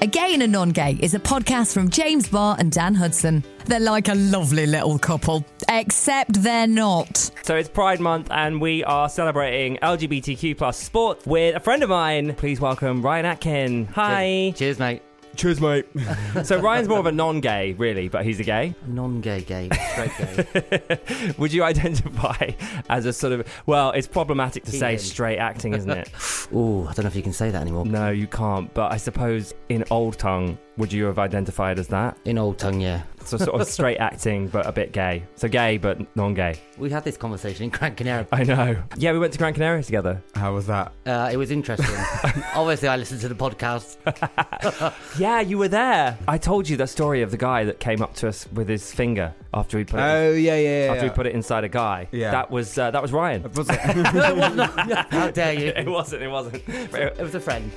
A Gay and a Non Gay is a podcast from James Barr and Dan Hudson. They're like a lovely little couple, except they're not. So it's Pride Month, and we are celebrating LGBTQ plus sport with a friend of mine. Please welcome Ryan Atkin. Hi. Cheers, mate. Cheers, mate. so Ryan's more of a non-gay, really, but he's a gay. Non-gay gay, straight gay. Would you identify as a sort of? Well, it's problematic to say Ian. straight acting, isn't it? Ooh, I don't know if you can say that anymore. no, you can't. But I suppose in old tongue, would you have identified as that? In old tongue, yeah. So sort of straight acting, but a bit gay. So gay, but non-gay. We had this conversation in Gran Canaria. I know. Yeah, we went to Gran Canaria together. How was that? Uh, it was interesting. Obviously, I listened to the podcast. Yeah, you were there. I told you that story of the guy that came up to us with his finger after he put it. Oh yeah, yeah, yeah. after he put it inside a guy. Yeah. That was uh, that was Ryan. Was it? How dare you? It wasn't. It wasn't. It was a friend.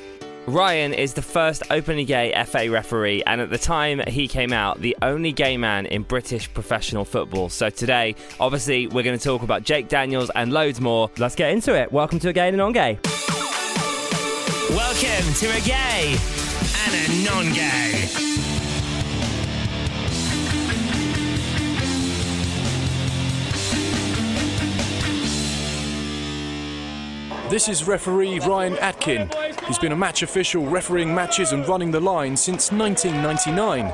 Ryan is the first openly gay FA referee, and at the time he came out, the only gay man in British professional football. So today, obviously, we're going to talk about Jake Daniels and loads more. Let's get into it. Welcome to a gay and a non-gay. Welcome to a gay and a non gay. This is referee Ryan Atkin. He's been a match official refereeing matches and running the line since 1999.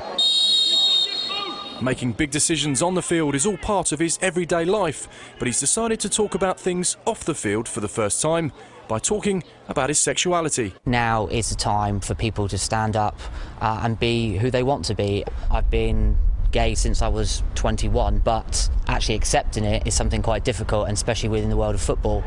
Making big decisions on the field is all part of his everyday life, but he's decided to talk about things off the field for the first time by talking about his sexuality. now is the time for people to stand up uh, and be who they want to be. I've been gay since I was 21, but actually accepting it is something quite difficult, and especially within the world of football.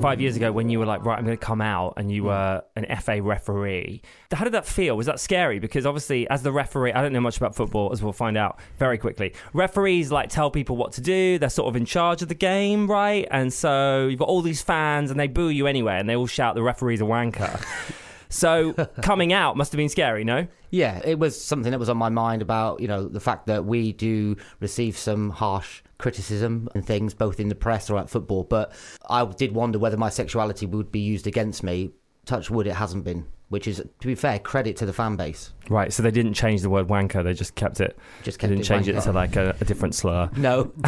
Five years ago, when you were like, right, I'm going to come out, and you hmm. were an FA referee, how did that feel? Was that scary? Because obviously, as the referee, I don't know much about football, as we'll find out very quickly. Referees like tell people what to do. They're sort of in charge of the game, right? And so you've got all these fans, and they boo you anyway, and they all shout the referee's a wanker. so coming out must have been scary, no? Yeah, it was something that was on my mind about, you know, the fact that we do receive some harsh criticism and things, both in the press or at football. But I did wonder whether my sexuality would be used against me. Touch wood, it hasn't been, which is, to be fair, credit to the fan base. Right. So they didn't change the word wanker. They just kept it. Just They kept didn't it change it to like a, a different slur. No.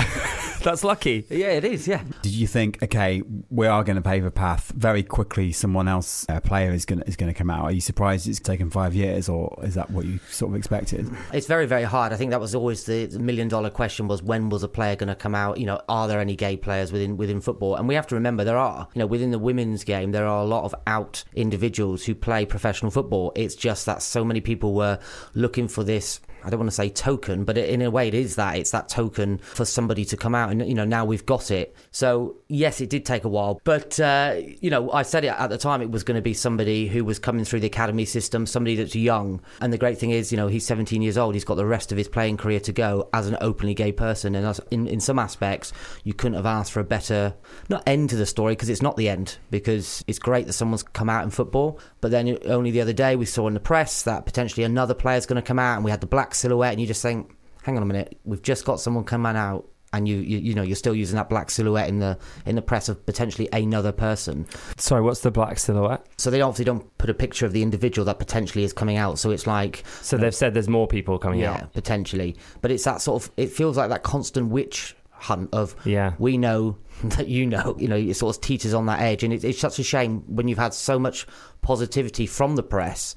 That's lucky. yeah, it is, yeah. Did you think, okay, we are going to pave a path very quickly? Someone else, a player, is going to, is going to come out. Are you surprised it's taken five years, or is that what you sort of expected? It's very, very hard. I think that was always the the million dollar question was when was a player going to come out? You know, are there any gay players within within football? And we have to remember there are. You know, within the women's game, there are a lot of out individuals who play professional football. It's just that so many people were looking for this. I don't want to say token, but in a way, it is that. It's that token for somebody to come out, and you know, now we've got it. So yes, it did take a while, but uh, you know, I said it at the time. It was going to be somebody who was coming through the academy system, somebody that's young. And the great thing is, you know, he's 17 years old. He's got the rest of his playing career to go as an openly gay person. And in in some aspects, you couldn't have asked for a better not end to the story because it's not the end. Because it's great that someone's come out in football, but then only the other day we saw in the press that potentially another player's going to come out, and we had the black silhouette, and you just think, hang on a minute, we've just got someone coming out. And you, you, you know, you're still using that black silhouette in the in the press of potentially another person. Sorry, what's the black silhouette? So they obviously don't put a picture of the individual that potentially is coming out. So it's like, So um, they've said there's more people coming yeah, out. potentially. But it's that sort of. It feels like that constant witch hunt of Yeah. we know that you know. You know, it sort of teeters on that edge, and it, it's such a shame when you've had so much positivity from the press.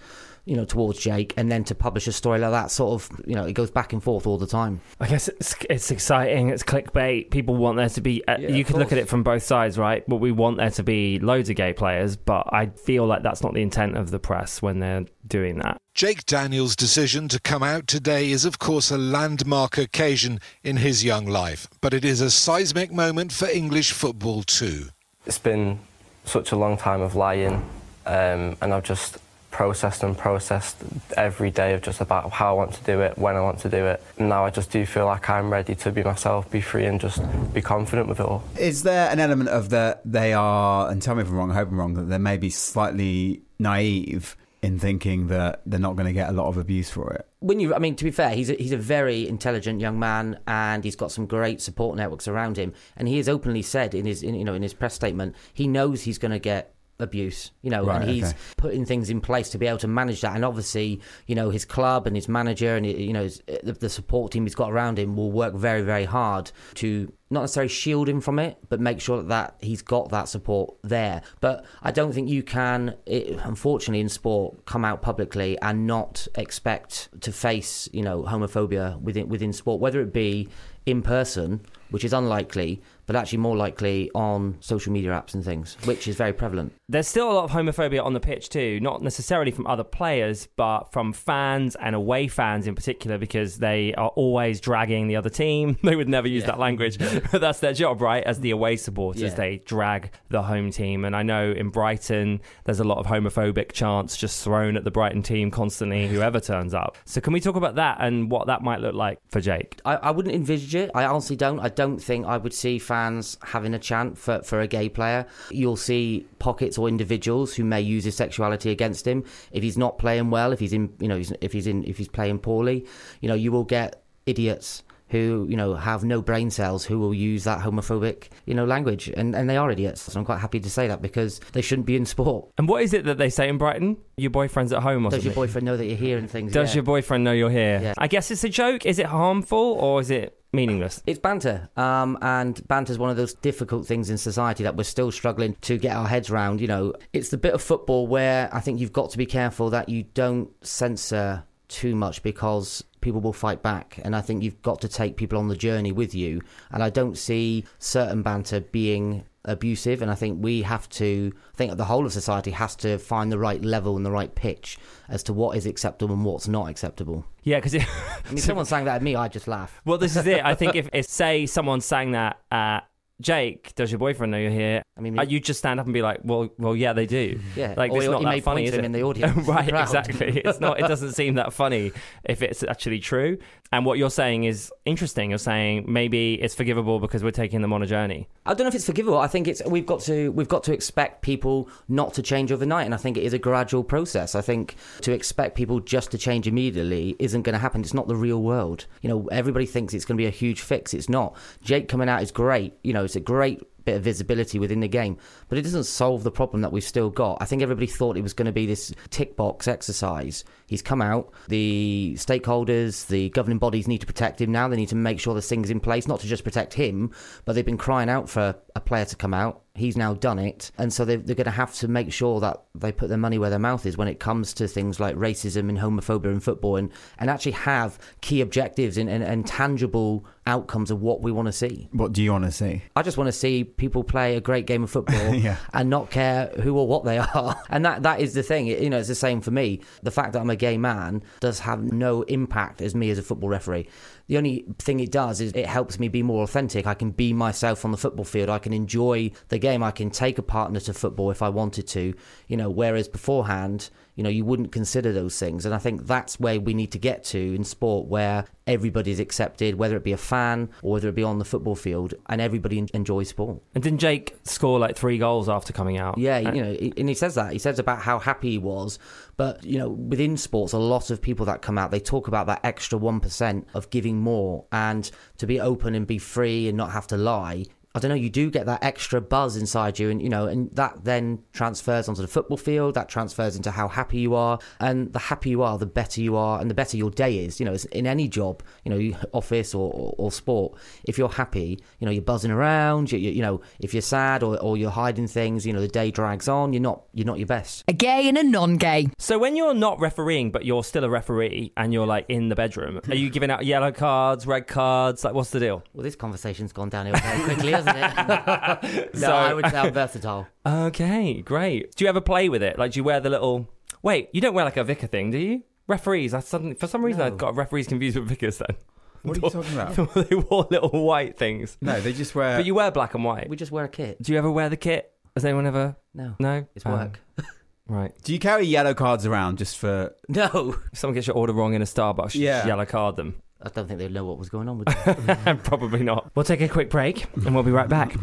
You know, towards Jake, and then to publish a story like that, sort of, you know, it goes back and forth all the time. I guess it's it's exciting. It's clickbait. People want there to be. Uh, Yeah, you of could look at it from both sides, right? But we want there to be loads of gay players. But I feel like that's not the intent of the press when they're doing that. Jake Daniels' decision to come out today is, of course, a landmark occasion in his young life, but it is a seismic moment for English football too. It's been such a long time of lying, um, and I've just processed and processed every day of just about how I want to do it, when I want to do it. Now I just do feel like I'm ready to be myself, be free, and just be confident with it all. Is there an element of that they are, and tell me if I'm wrong, I hope I'm wrong, that they may be slightly naive in thinking that they're not going to get a lot of abuse for it? when you, I mean, to be fair, he's a, he's a very intelligent young man, and he's got some great support networks around him. And he has openly said in his, in, you know, in his press statement, he knows he's going to get abuse, you know, Right, and he's okay. putting things in place to be able to manage that. And obviously, you know, his club and his manager and you know his, uh, the, the support team he's got around him will work very, very hard to not necessarily shield him from it, but make sure that, that he's got that support there. But I don't think you can, it, unfortunately, in sport, come out publicly and not expect to face, you know, homophobia within within sport, whether it be in person, which is unlikely, but actually more likely on social media apps and things, which is very prevalent. There's still a lot of homophobia on the pitch too, not necessarily from other players, but from fans and away fans in particular, because they are always dragging the other team. They would never use that language, but that's their job, right? As the away supporters, Yeah. they drag the home team. And I know in Brighton, there's a lot of homophobic chants just thrown at the Brighton team constantly, whoever turns up. So can we talk about that and what that might look like for Jake? I, I wouldn't envisage it. I honestly don't. I don't think I would see fans having a chant for, for a gay player. You'll see pockets or individuals who may use his sexuality against him if he's not playing well. If he's in, you know, if he's in, if he's playing poorly, you know, you will get idiots who you know have no brain cells who will use that homophobic you know language and and they are idiots so i'm quite happy to say that because they shouldn't be in sport And what is it that they say in Brighton? Your boyfriend's at home or does your boyfriend know that you're here and things Does yeah. your boyfriend know you're here? Yeah. I guess it's a joke. Is it harmful or is it meaningless? It's banter, um, and banter is one of those difficult things in society that we're still struggling to get our heads around. You know, it's the bit of football where I think you've got to be careful that you don't censor too much because people will fight back, and I think you've got to take people on the journey with you. And I don't see certain banter being abusive, and I think we have to I think the whole of society has to find the right level and the right pitch as to what is acceptable and what's not acceptable. Yeah, because I if someone sang that at me, I'd just laugh. well, this is it. I think if, if say someone sang that at Jake, does your boyfriend know you're here? I mean, Uh, you just stand up and be like, well, well, yeah, they do. Yeah, like or it's not that funny, is it? in the audience, in the right? Exactly. It's not. It doesn't seem that funny if it's actually true. And what you're saying is interesting. You're saying maybe it's forgivable because we're taking them on a journey. I don't know if it's forgivable. I think it's we've got to we've got to expect people not to change overnight, and I think it is a gradual process. I think to expect people just to change immediately isn't going to happen. It's not the real world. You know, everybody thinks it's going to be a huge fix. It's not. Jake coming out is great. You know, it's a great bit of visibility within the game, but it doesn't solve the problem that we've still got. I think everybody thought it was going to be this tick box exercise. He's come out. The stakeholders, the governing bodies need to protect him now. They need to make sure there's things in place, not to just protect him, but they've been crying out for a player to come out. He's now done it. And so they're, they're going to have to make sure that they put their money where their mouth is when it comes to things like racism and homophobia in football and, and actually have key objectives and, and, and tangible outcomes of what we want to see. What do you want to see? I just want to see people play a great game of football Yeah. and not care who or what they are. And that, that is the thing. It- you know, it's the same for me. The fact that I'm a gay man does have no impact as me as a football referee. The only thing it does is it helps me be more authentic. I can be myself on the football field. I can enjoy the game. I can take a partner to football if I wanted to. You know, whereas beforehand, you know, you wouldn't consider those things. And I think that's where we need to get to in sport, where everybody's accepted, whether it be a fan or whether it be on the football field, and everybody en- enjoys sport. And didn't Jake score like three goals after coming out? Yeah, uh, you know, and he says that. He says about how happy he was. But, you know, within sports, a lot of people that come out, they talk about that extra 1% of giving more and to be open and be free and not have to lie. I don't know, you do get that extra buzz inside you, and you know, and that then transfers onto the football field. That transfers into how happy you are, and the happier you are, the better you are, and the better your day is. You know, in any job, you know, office or, or, or sport. If you're happy, you know, you're buzzing around. You, you, you know, if you're sad or, or you're hiding things, you know, the day drags on. You're not you're not your best. A gay and a non-gay. So when you're not refereeing, but you're still a referee, and you're like in the bedroom, are you giving out yellow cards, red cards? Like, what's the deal? Well, this conversation's gone downhill very quickly, hasn't it? no, So- I would say I'm versatile. Okay, great. Do you ever play with it? Like, do you wear the little? Wait, you don't wear like a vicar thing, do you? Referees. I suddenly, for some reason, I got referees confused with vicars. Then What are you talking about? they wore little white things. No, they just wear. But you wear black and white. We just wear a kit. Do you ever wear the kit? Has anyone ever? No, No, it's Oh. work. Um, right. Do you carry yellow cards around just for? No, If someone gets your order wrong in a Starbucks, Yeah. just yellow card them. I don't think they'd know what was going on with it. Probably not. We'll take a quick break and we'll be right back.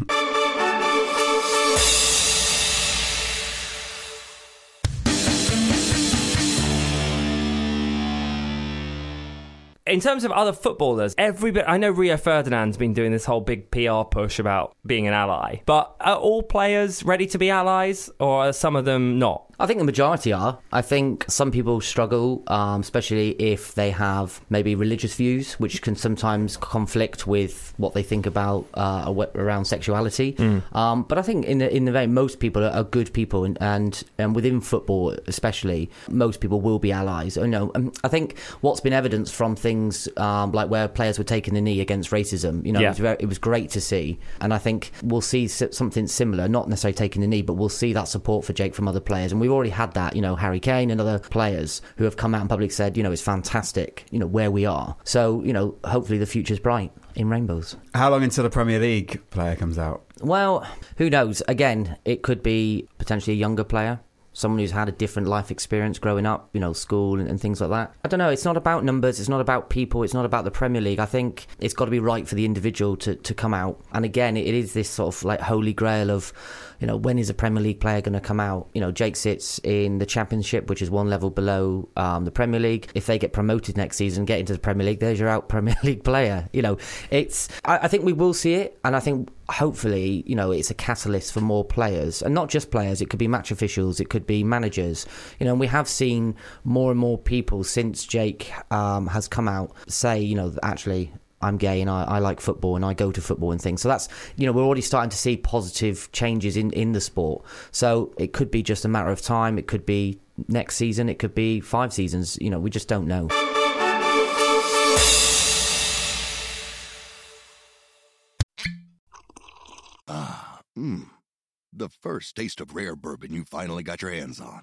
In terms of other footballers, every bit I know Rio Ferdinand's been doing this whole big PR push about being an ally. But are all players ready to be allies or are some of them not? I think the majority are. I think some people struggle, um, especially if they have maybe religious views, which can sometimes conflict with what they think about uh, around sexuality. Um, but I think in the in the vein, most people are, good people, and, and and within football especially, most people will be allies. You know, um, I think what's been evidenced from things um, like where players were taking the knee against racism, you know, Yeah. it, was very, it was great to see, and I think we'll see something similar, not necessarily taking the knee, but we'll see that support for Jake from other players, and we've already had that. You know, Harry Kane and other players who have come out in public said, you know, it's fantastic, you know, where we are. So, you know, hopefully the future's bright in rainbows. How long until the Premier League player comes out? Well, who knows? Again, it could be potentially a younger player. Someone who's had a different life experience growing up, you know, school and, and things like that. I don't know. It's not about numbers. It's not about people. It's not about the Premier League. I think it's got to be right for the individual to, to come out. And again, it is this sort of like holy grail of, you know, when is a Premier League player going to come out? You know, Jake sits in the Championship, which is one level below um, the Premier League. If they get promoted next season, get into the Premier League, there's your out Premier League player. You know, it's. I, I think we will see it, and I think hopefully, you know, it's a catalyst for more players, and not just players. It could be match officials, it could be managers. You know, and we have seen more and more people since Jake um, has come out say, you know, actually. I'm gay and I, I like football and I go to football and things. So that's, you know, we're already starting to see positive changes in, in the sport. So it could be just a matter of time. It could be next season. It could be five seasons. You know, we just don't know. Ah, Mmm. The first taste of rare bourbon you finally got your hands on.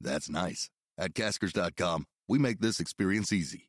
That's nice. At Caskers.com, we make this experience easy.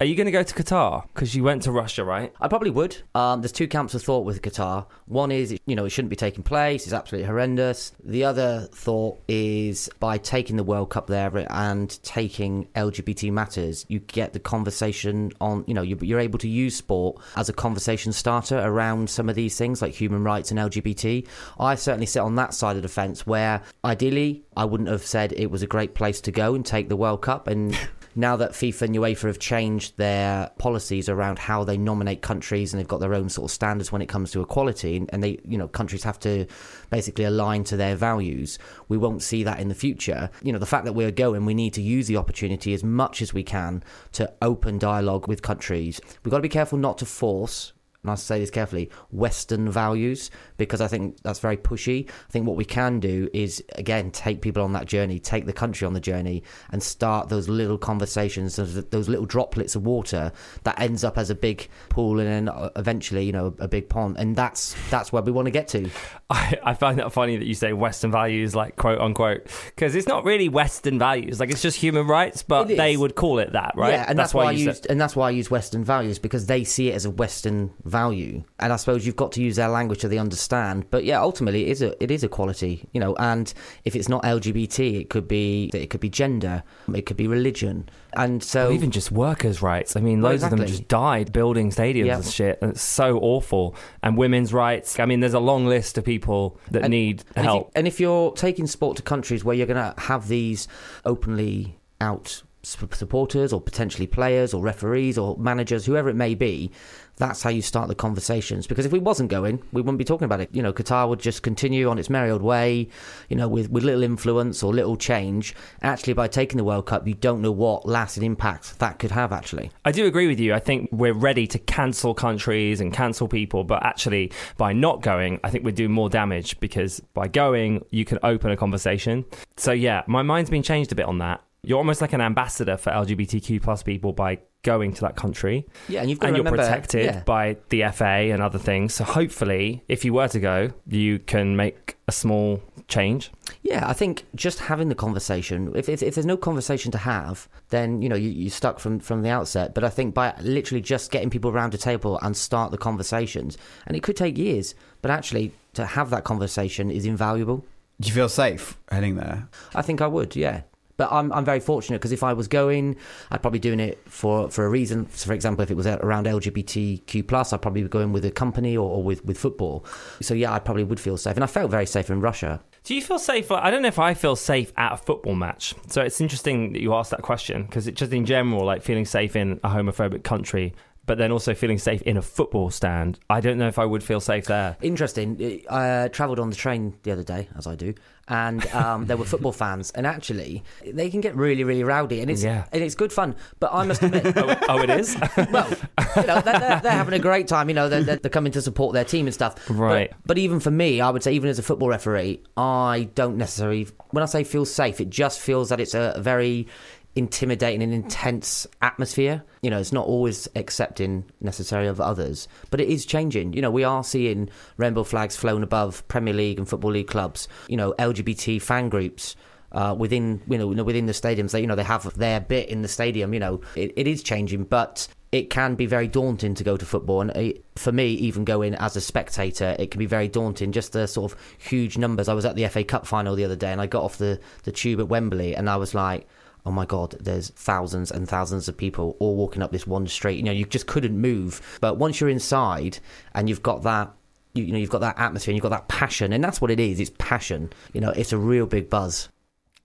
Are you going to go to Qatar? Because you went to Russia, right? I probably would. Um, there's two camps of thought with Qatar. One is, you know, it shouldn't be taking place. It's absolutely horrendous. The other thought is by taking the World Cup there and taking LGBT matters, you get the conversation on, you know, you're, you're able to use sport as a conversation starter around some of these things like human rights and LGBT. I certainly sit on that side of the fence where ideally I wouldn't have said it was a great place to go and take the World Cup and now that FIFA and UEFA have changed their policies around how they nominate countries and they've got their own sort of standards when it comes to equality and- they you know countries have to basically align to their values we won't see that in the future. You know the fact that we're going we need to use the opportunity as much as we can to open dialogue with countries. We've got to be careful not to force and I say this carefully, Western values, because I think that's very pushy. I think what we can do is, again, take people on that journey, take the country on the journey, and start those little conversations, those, those little droplets of water that ends up as a big pool and then uh, eventually, you know, a big pond. And that's that's where we want to get to. I, I find that funny that you say Western values, like quote unquote, because it's not really Western values. Like it's just human rights, but they would call it that, right? Yeah, and that's, why, I you used, and that's why I use Western values because they see it as a Western value, and I suppose you've got to use their language so they understand. But yeah, ultimately, it is a it is equality, you know. And if it's not LGBT, it could be it could be gender, it could be religion, and so Or even just workers' rights. I mean, Well, loads of them just died building stadiums Yeah. and shit, and it's so awful. And women's rights. I mean, there's a long list of people that And- need and help. If you, and if you're taking sport to countries where you're going to have these openly out supporters or potentially players or referees or managers, whoever it may be, that's how you start the conversations. Because if we wasn't going, we wouldn't be talking about it. You know, Qatar would just continue on its merry old way, you know, with, with little influence or little change. Actually, by taking the World Cup, you don't know what lasting impact that could have, actually. I do agree with you. I think we're ready to cancel countries and cancel people, but actually, by not going, I think we'd do more damage because by going, you can open a conversation. So, yeah, my mind's been changed a bit on that. You're almost like an ambassador for LGBTQ plus people by going to that country. Yeah, and you've got and to you're remember, protected yeah. by the FA and other things. So hopefully, if you were to go, you can make a small change. Yeah, I think just having the conversation. If, if, if there's no conversation to have, then you know you, you're stuck from from the outset. But I think by literally just getting people around a table and start the conversations, and it could take years, but actually to have that conversation is invaluable. Do you feel safe heading there? I think I would, yeah. But I'm, I'm very fortunate because if I was going, I'd probably doing it for, for a reason. So for example, if it was around LGBTQ plus, I'd probably be going with a company or, or with, with football. So yeah, I probably would feel safe, and I felt very safe in Russia. Do you feel safe? I don't know if I feel safe at a football match. So it's interesting that you asked that question because it just in general, like feeling safe in a homophobic country, but then also feeling safe in a football stand. I don't know if I would feel safe there. Interesting. I uh, travelled on the train the other day, as I do, and um, there were football fans, and actually they can get really, really rowdy, and it's Yeah. and it's good fun. But I must admit, oh, oh, it is. well, you know, they're, they're, they're having a great time. You know, they're, they're they're coming to support their team and stuff. Right. But, but even for me, I would say, even as a football referee, I don't necessarily. When I say feel safe, it just feels that it's a very intimidating and intense atmosphere. You know, it's not always accepting necessarily of others, but it is changing. You know, we are seeing rainbow flags flown above Premier League and Football League clubs. You know, LGBT fan groups. Uh, within you know within the stadiums, they you know they have their bit in the stadium. You know it, it is changing, but it can be very daunting to go to football. And it, for me, even going as a spectator, it can be very daunting. Just the sort of huge numbers. I was at the FA Cup final the other day, and I got off the the tube at Wembley, and I was like oh my god there's thousands and thousands of people all walking up this one street. You know you just couldn't move. But once you're inside and you've got that you, know you've got that atmosphere and you've got that passion and that's what it is it's passion. You know it's a real big buzz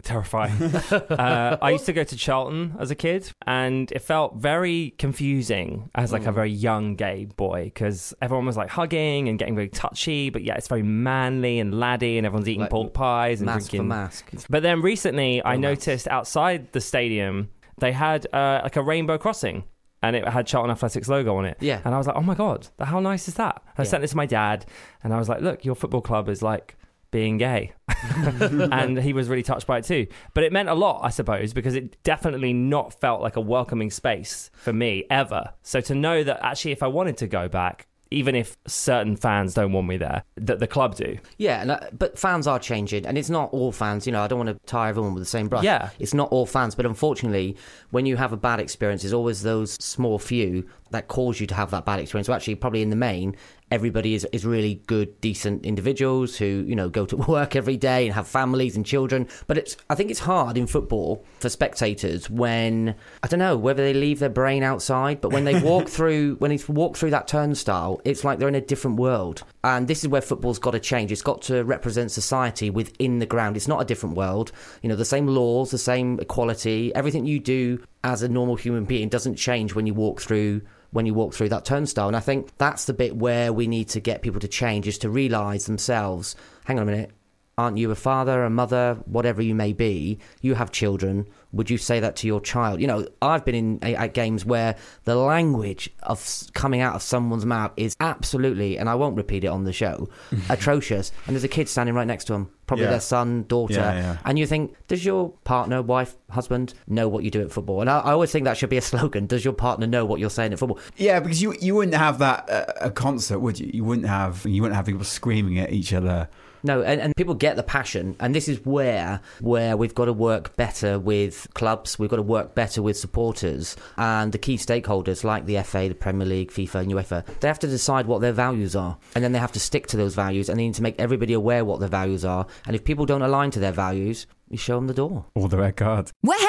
terrifying. uh, I used to go to Charlton as a kid, and it felt very confusing as like a Mm. very young gay boy because everyone was like hugging and getting very touchy, but yeah, it's very manly and laddie, and everyone's eating Like, pork pies and mask for drinking. mask. But then recently, I Romance. noticed outside the stadium they had uh, like a rainbow crossing. And it had Charlton Athletic's logo on it. Yeah. And I was like, oh my God, how nice is that? And I Yeah. sent this to my dad, and I was like, look, your football club is like being gay. and he was really touched by it too. But it meant a lot, I suppose, because it definitely not felt like a welcoming space for me ever. So to know that actually, if I wanted to go back, even if certain fans don't want me there, that the club do. Yeah, and, uh, but fans are changing, and it's not all fans. You know, I don't want to tie everyone with the same brush. Yeah. it's not all fans, but unfortunately, when you have a bad experience, there's always those small few that cause you to have that bad experience. So actually, probably in the main, everybody is, is really good, decent individuals who you know go to work every day and have families and children. But it's I think it's hard in football for spectators when I don't know whether they leave their brain outside, but when they walk through when they walk through that turnstile, it's like they're in a different world. And this is where football's got to change. It's got to represent society within the ground. It's not a different world. You know, the same laws, the same equality, everything you do as a normal human being doesn't change when you walk through when you walk through that turnstile. And I think that's the bit where we need to get people to change is to realise themselves, hang on a minute, aren't you a father, a mother, whatever you may be? You have children. Would you say that to your child? You know, I've been in at games where the language of coming out of someone's mouth is absolutely, and I won't repeat it on the show, atrocious. And there's a kid standing right next to them, probably Yeah. their son, daughter, Yeah, yeah. and you think, does your partner, wife, husband know what you do at football? And I, I always think that should be a slogan. Does your partner know what you're saying at football? Yeah, because you you wouldn't have that at a concert, would you? You wouldn't have you wouldn't have people screaming at each other. No, and, and people get the passion, and this is where where we've got to work better with clubs. We've got to work better with supporters and the key stakeholders like the FA, the Premier League, FIFA, and UEFA. They have to decide what their values are, and then they have to stick to those values, and they need to make everybody aware what their values are. And if people don't align to their values, you show them the door. Or the red card. Way!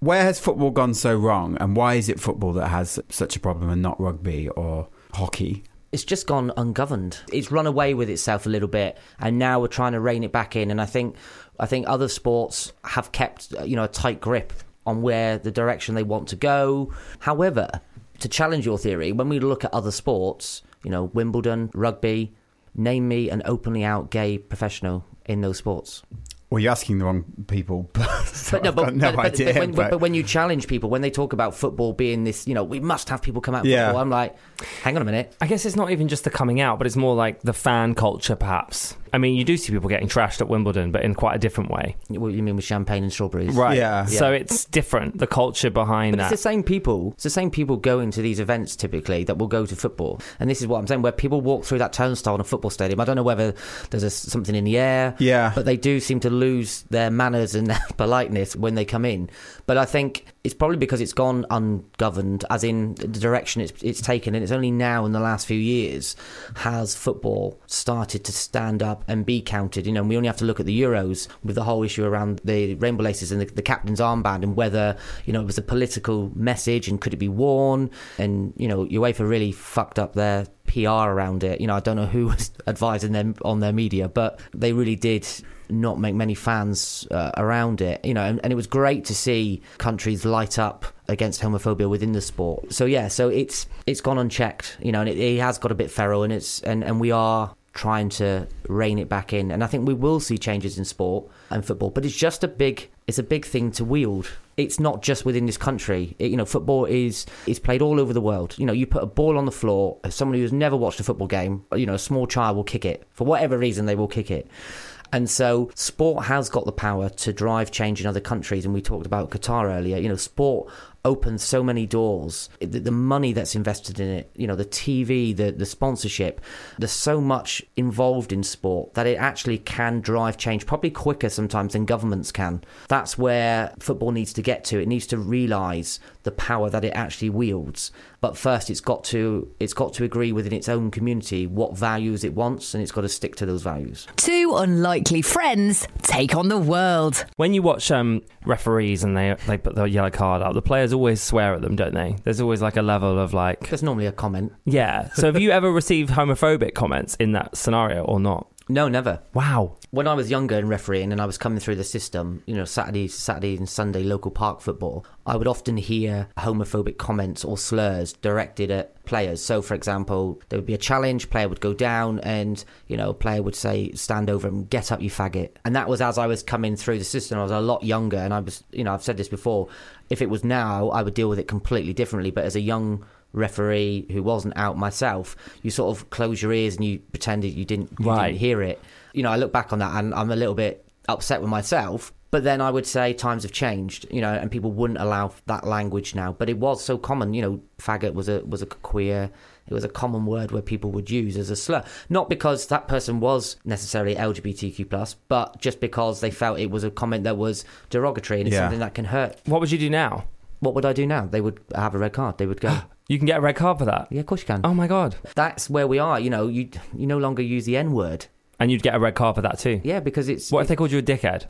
Where has football gone so wrong, and why is it football that has such a problem and not rugby or hockey? It's just gone ungoverned. It's run away with itself a little bit, and now we're trying to rein it back in. And I think, I think other sports have kept uh, you know a tight grip on where the direction they want to go. However, to challenge your theory, when we look at other sports, you know Wimbledon, rugby, name me an openly out gay professional in those sports. Well, you're asking the wrong people. so But no, but, no but, but- idea. but when, but- but when you challenge people, when they talk about football being this, you know, we must have people come out. Yeah. Football, I'm like, hang on a minute. I guess it's not even just the coming out, but it's more like the fan culture, perhaps. I mean, you do see people getting trashed at Wimbledon, but in quite a different way. What you mean with champagne and strawberries? Right. Yeah. So it's different. The culture behind But that. it's the same people. It's the same people going to these events typically that will go to football. And this is what I'm saying, where people walk through that turnstile in a football stadium. I don't know whether there's a, something in the air. Yeah. But they do seem to lose their manners and their politeness when they come in. But I think it's probably because it's gone ungoverned, as in the direction it's, it's taken. And it's only now in the last few years has football started to stand up and be counted. You know, we only have to look at the Euros with the whole issue around the rainbow laces and the, the captain's armband and whether, you know, it was a political message and could it be worn? And, you know, UEFA really fucked up their PR around it. You know, I don't know who was advising them on their media, but they really did not make many fans uh, around it. You know, and, and it was great to see countries light up against homophobia within the sport. So yeah, so it's it's gone unchecked. You know, and it, it has got a bit feral, and it's and and we are trying to rein it back in. And I think we will see changes in sport and football, but it's just a big it's a big thing to wield. It's not just within this country. It, you know, football is is played all over the world. You know, you put a ball on the floor, someone who's never watched a football game, you know, a small child will kick it for whatever reason. They will kick it. And so sport has got the power to drive change in other countries. And we talked about Qatar earlier. You know, sport opens so many doors. The, the money that's invested in it, you know, the TV, the, the sponsorship, there's so much involved in sport that it actually can drive change probably quicker sometimes than governments can. That's where football needs to get to. It needs to realise the power that it actually wields. But first it's got to it's got to agree within its own community what values it wants and it's got to stick to those values. Two unlikely friends take on the world. When you watch um, referees and they they put the yellow card out, the players always swear at them, don't they? There's always like a level of like, There's normally a comment. yeah. So have you ever received homophobic comments in that scenario or not? No, never. Wow. When I was younger and refereeing and I was coming through the system, you know, Saturday, Saturday and Sunday local park football, I would often hear homophobic comments or slurs directed at players. So, for example, there would be a challenge, player would go down, and you know, a player would say, "Stand over and get up, you faggot." And that was as I was coming through the system. I was a lot younger, and I was, you know, I've said this before. If it was now, I would deal with it completely differently. But as a young referee who wasn't out myself, you sort of close your ears and you pretended you didn't, you Right. didn't hear it. You know, I look back on that and I'm a little bit upset with myself. But then I would say times have changed, you know, and people wouldn't allow that language now. But it was so common, you know, faggot was a was a queer. It was a common word where people would use as a slur, not because that person was necessarily LGBTQ plus, but just because they felt it was a comment that was derogatory and it's Yeah. something that can hurt. What would you do now? What would I do now? They would have a red card. They would go. You can get a red card for that. yeah, of course you can. Oh my god. That's where we are. You know, you you no longer use the N word. And you'd get a red card for that too. Yeah, because it's. What if they called you a dickhead?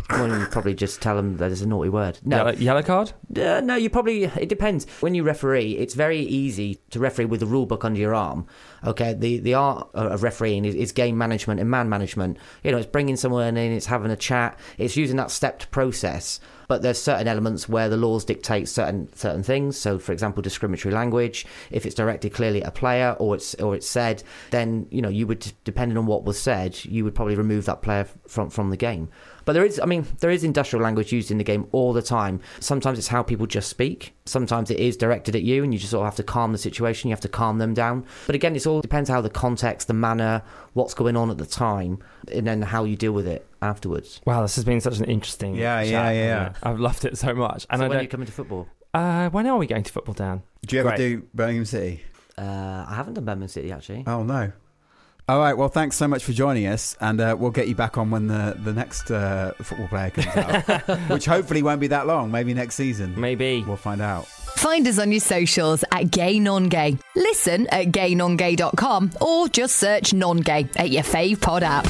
well, you probably just tell them that it's a naughty word. No, Yellow, yellow card? Uh, no, you probably. It depends. When you referee, it's very easy to referee with the rule book under your arm. Okay, the the art of refereeing is, is game management and man management. You know, it's bringing someone in, it's having a chat, it's using that stepped process. But there's certain elements where the laws dictate certain certain things. So, for example, discriminatory language. If it's directed clearly at a player or it's or it's said, then you know you would, depending on what was said, you would probably remove that player from from the game. But there is, I mean, there is industrial language used in the game all the time. Sometimes it's how people just speak. Sometimes it is directed at you, and you just sort of have to calm the situation. You have to calm them down. But again, it's all depends how the context, the manner, what's going on at the time, and then how you deal with it afterwards. Wow, this has been such an interesting. Yeah, chat, yeah, hasn't yeah. I've loved it so much. And so I when don't. you come into football, uh, when are we going to football, Dan? Do you ever Great. do Birmingham City? uh, I haven't done Birmingham City actually. Oh no. All right. Well, thanks so much for joining us, and uh, we'll get you back on when the the next uh, football player comes out, which hopefully won't be that long. Maybe next season. Maybe. We'll find out. Find us on your socials at Gay Non Gay. Listen at gaynongay.com or just search Non Gay at your fave pod app.